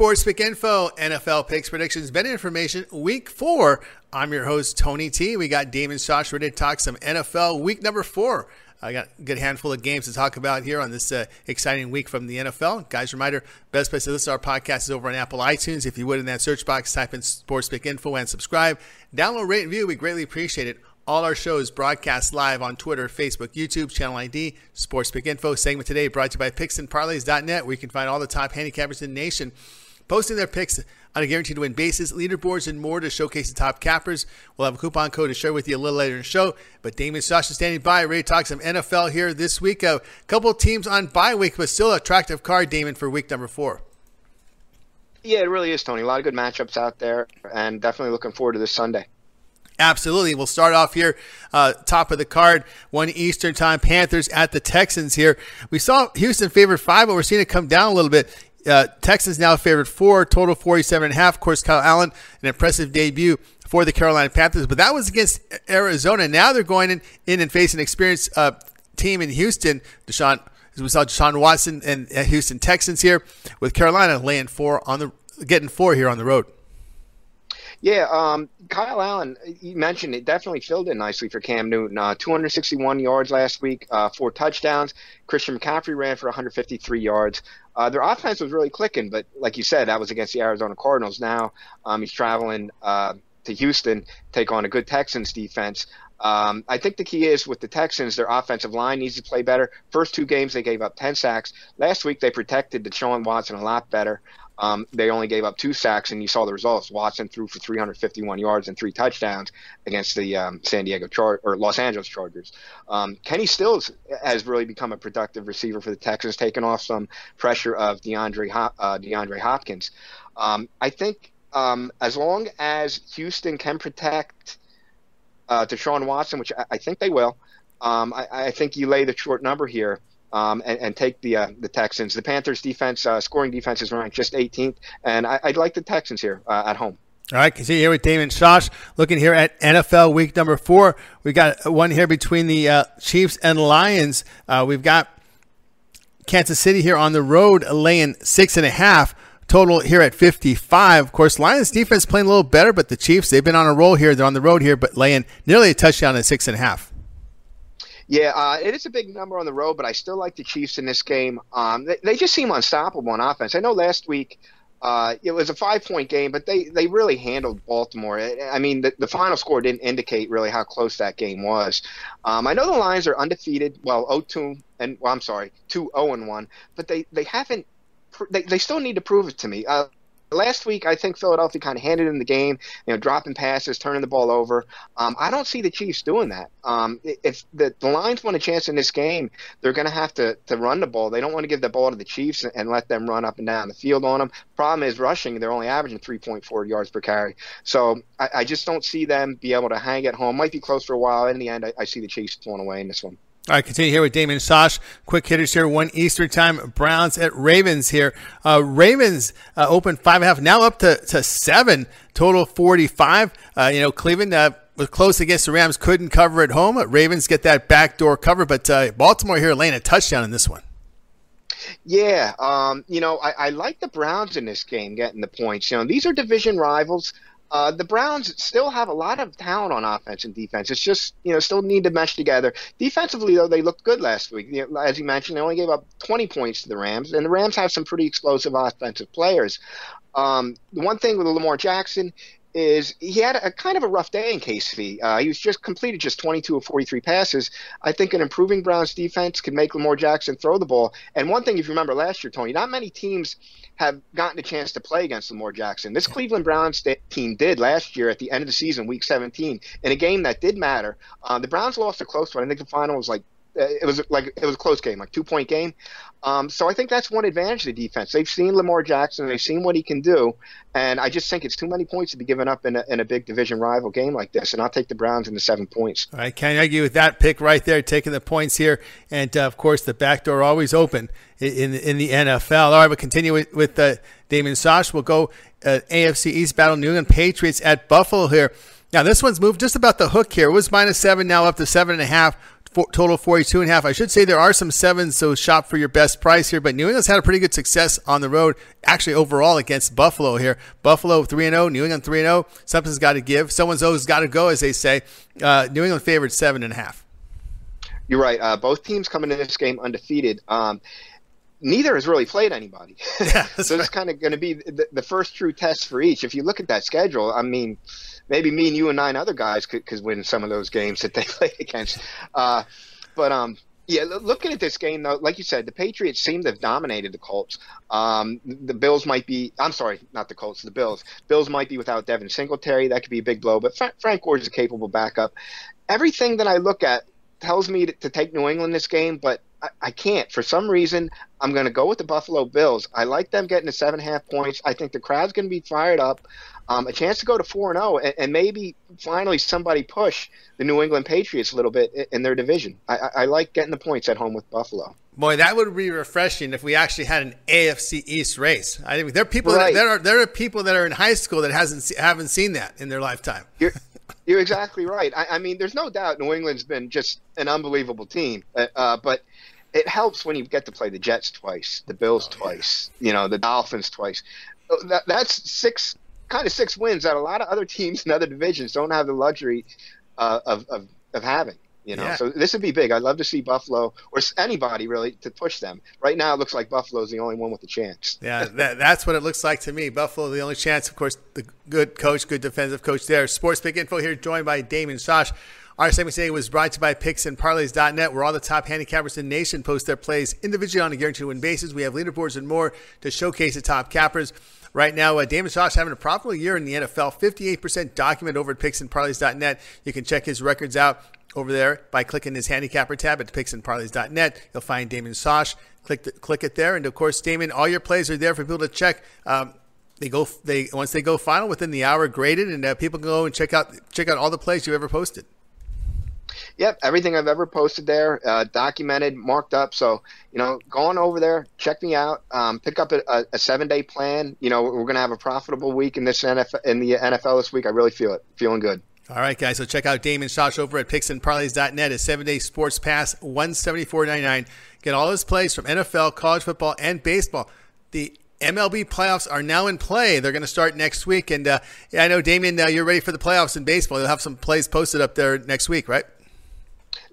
Sports Pick Info, NFL picks, predictions, betting information, week four. I'm your host, Tony T. We got Damon Sosh ready to talk some NFL week number four. I got a good handful of games to talk about here on this uh, exciting week from the NFL. Guys, reminder best place to listen to our podcast is over on Apple iTunes. If you would, in that search box, type in Sports Pick Info and subscribe. Download, rate, and view. We greatly appreciate it. All our shows broadcast live on Twitter, Facebook, YouTube, Channel ID, Sports Pick Info. Segment today brought to you by PicksandParlays.net, where you can find all the top handicappers in the nation posting their picks on a guaranteed to win basis, leaderboards, and more to showcase the top cappers. We'll have a coupon code to share with you a little later in the show. But Damon Sasha standing by, ready to talk some NFL here this week. A couple teams on bye week, but still attractive card, Damon, for week number four. Yeah, it really is, Tony. A lot of good matchups out there, and definitely looking forward to this Sunday. Absolutely. We'll start off here, uh, top of the card, one Eastern time, Panthers at the Texans here. We saw Houston favored five, but we're seeing it come down a little bit. Uh, Texans now favored four, total 47 and a half. Of course, Kyle Allen, an impressive debut for the Carolina Panthers, but that was against Arizona. Now they're going in, in and facing an experienced uh, team in Houston. Deshaun, as we saw, Deshaun Watson and uh, Houston Texans here with Carolina laying four on the getting four here on the road. Yeah, um, Kyle Allen, you mentioned it definitely filled in nicely for Cam Newton. Uh, 261 yards last week, uh, four touchdowns. Christian McCaffrey ran for 153 yards. Uh, their offense was really clicking, but like you said, that was against the Arizona Cardinals. Now um, he's traveling uh, to Houston, take on a good Texans defense. Um, I think the key is with the Texans, their offensive line needs to play better. First two games, they gave up 10 sacks. Last week, they protected Deshaun Watson a lot better. Um, they only gave up two sacks, and you saw the results. Watson threw for 351 yards and three touchdowns against the um, San Diego Char- or Los Angeles Chargers. Um, Kenny Stills has really become a productive receiver for the Texans, taking off some pressure of DeAndre uh, DeAndre Hopkins. Um, I think um, as long as Houston can protect uh, Deshaun Watson, which I, I think they will, um, I, I think you lay the short number here um, and, and, take the uh, the Texans. The Panthers' defense, uh, scoring defense, is ranked just 18th, and I, would like the Texans here uh, at home. All right, continue here with Damon Sosh. Looking here at NFL week number four. We got one here between the uh, Chiefs and Lions. Uh, we've got Kansas City here on the road laying six and a half. Total here at 55. Of course, Lions defense playing a little better, but the Chiefs, they've been on a roll here. They're on the road here, but laying nearly a touchdown at six and a half. Yeah, uh, it is a big number on the road, but I still like the Chiefs in this game. Um, they, they, just seem unstoppable on offense. I know last week uh, it was a five point game, but they, they really handled Baltimore. I mean, the, the final score didn't indicate really how close that game was. Um, I know the Lions are undefeated, well, 0 2, and well, I'm sorry, 2 0 1, but they, they haven't, they, they still need to prove it to me. Uh, last week, I think Philadelphia kind of handed in the game, you know, dropping passes, turning the ball over. Um, I don't see the Chiefs doing that. Um, if the, the Lions want a chance in this game, they're going to have to to run the ball. They don't want to give the ball to the Chiefs and, and let them run up and down the field on them. Problem is rushing; they're only averaging 3.4 yards per carry. So I, I, just don't see them be able to hang at home. Might be close for a while. In the end, I, I see the Chiefs pulling away in this one. All right, continue here with Damon Sosh. Quick hitters here, one Eastern time. Browns at Ravens here. Uh, Ravens uh, open five and a half, now up to, to seven, total 45. Uh, you know, Cleveland uh, was close against the Rams, couldn't cover at home. Ravens get that backdoor cover, but uh, Baltimore here laying a touchdown in this one. Yeah, um, you know, I, I, like the Browns in this game getting the points. You know, these are division rivals. Uh, the Browns still have a lot of talent on offense and defense. It's just you know still need to mesh together. Defensively though, they looked good last week. You know, as you mentioned, they only gave up 20 points to the Rams, and the Rams have some pretty explosive offensive players. Um, the one thing with Lamar Jackson is he had a kind of a rough day in KC. Uh, he was just completed just 22 of 43 passes. I think an improving Browns defense could make Lamar Jackson throw the ball. And one thing, if you remember last year, Tony, not many teams have gotten a chance to play against Lamar Jackson. This Cleveland Browns team did last year at the end of the season, Week 17, in a game that did matter. Uh, the Browns lost a close one. I think the final was like it was like it was a close game, like two point game. Um, so I think that's one advantage of the defense. They've seen Lamar Jackson, they've seen what he can do, and I just think it's too many points to be given up in a, in a big division rival game like this. And I'll take the Browns in the seven points. All right, can't argue with that pick right there, taking the points here, and uh, of course the back door always open in in the NFL. All right, we'll continue with, with uh, Damon Sosh. We'll go uh, AFC East battle, New England Patriots at Buffalo here. Now this one's moved just about the hook here. It was minus seven, now up to seven and a half total 42 and a half. I should say there are some sevens, so shop for your best price here. But New England's had a pretty good success on the road, actually overall against Buffalo here. Buffalo 3 and 0, New England 3 and 0. Something's got to give. Someone's always got to go, as they say. Uh, New England favored seven and a half. You're right. Uh, both teams coming in this game undefeated. Um, neither has really played anybody. Yeah, so right. it's kind of going to be the, the, first true test for each. If you look at that schedule, I mean, maybe me and you and nine other guys could, could win some of those games that they played against. Uh, but um, yeah, looking at this game though, like you said, the Patriots seem to have dominated the Colts. Um, the Bills might be, I'm sorry, not the Colts, the Bills. Bills might be without Devin Singletary. That could be a big blow. But Frank Gore is a capable backup. Everything that I look at tells me to, to take New England this game, but I, I can't. For some reason, I'm going to go with the Buffalo Bills. I like them getting to seven and a half points. I think the crowd's going to be fired up um, a chance to go to four and zero, oh, and maybe finally somebody push the New England Patriots a little bit in their division. I, I, I like getting the points at home with Buffalo. Boy, that would be refreshing if we actually had an AFC East race. I mean, there are people right. that, there are there are people that are in high school that hasn't haven't seen that in their lifetime. You're, you're exactly right. I, I, mean, there's no doubt New England's been just an unbelievable team, uh, uh, but it helps when you get to play the Jets twice, the Bills oh, twice, yeah. you know, the Dolphins twice. That, that's six kind of six wins that a lot of other teams in other divisions don't have the luxury uh, of, of, of having. You know, yeah. so this would be big. I'd love to see Buffalo or anybody really to push them. Right now, it looks like Buffalo's the only one with a chance. Yeah, that, that's what it looks like to me. Buffalo, the only chance. Of course, the good coach, good defensive coach there. Sports Pick Info here, joined by Damon Sosh. Our segment today was brought to you by PicksandParlays.net, where all the top handicappers in the nation post their plays individually on a guaranteed win basis. We have leaderboards and more to showcase the top cappers. Right now, uh, Damon Sosh having a profitable year in the NFL, 58% document over at PicksandParlays.net. You can check his records out over there by clicking his handicapper tab at PicksandParlays.net. You'll find Damon Sosh. Click the, click it there, and of course, Damon, all your plays are there for people to check. Um, they go they once they go final within the hour graded, and uh, people can go and check out check out all the plays you ever posted. Yep, everything I've ever posted there, uh, documented, marked up. So, you know, go on over there, check me out, um, pick up a, a, seven day plan. You know, we're going to have a profitable week in this NFL, in the NFL this week. I really feel it, feeling good. All right, guys. So check out Damon Sosh over at picksandparlays.net. A seven day sports pass, one seventy four ninety nine. Get all his plays from NFL, college football, and baseball. The MLB playoffs are now in play. They're going to start next week, and uh, yeah, I know Damien, uh, you're ready for the playoffs in baseball. You'll have some plays posted up there next week, right?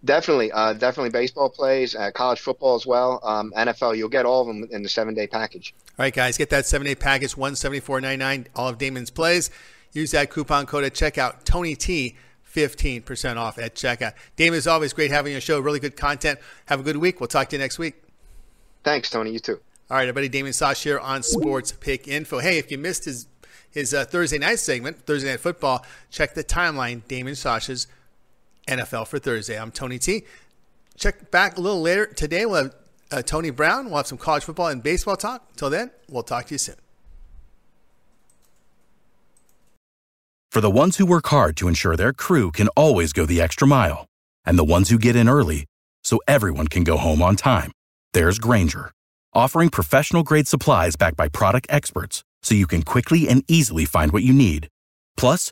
Definitely, uh, definitely baseball plays, uh, college football as well, um, NFL. You'll get all of them in the seven day package. All right, guys, get that seven day package, one seventy four ninety nine. All of Damon's plays. Use that coupon code at checkout. Tony T. 15% off at checkout. Damon, is always great having you on show. Really good content. Have a good week. We'll talk to you next week. Thanks, Tony. You too. All right, everybody. Damon Sosh here on Sports Pick Info. Hey, if you missed his his uh, Thursday night segment, Thursday Night Football, check the timeline. Damon Sosh's NFL for Thursday. I'm Tony T. Check back a little later today. We'll have uh, Tony Brown. We'll have some college football and baseball talk. Until then, we'll talk to you soon. For the ones who work hard to ensure their crew can always go the extra mile, and the ones who get in early so everyone can go home on time, there's Grainger, offering professional grade supplies backed by product experts so you can quickly and easily find what you need. Plus,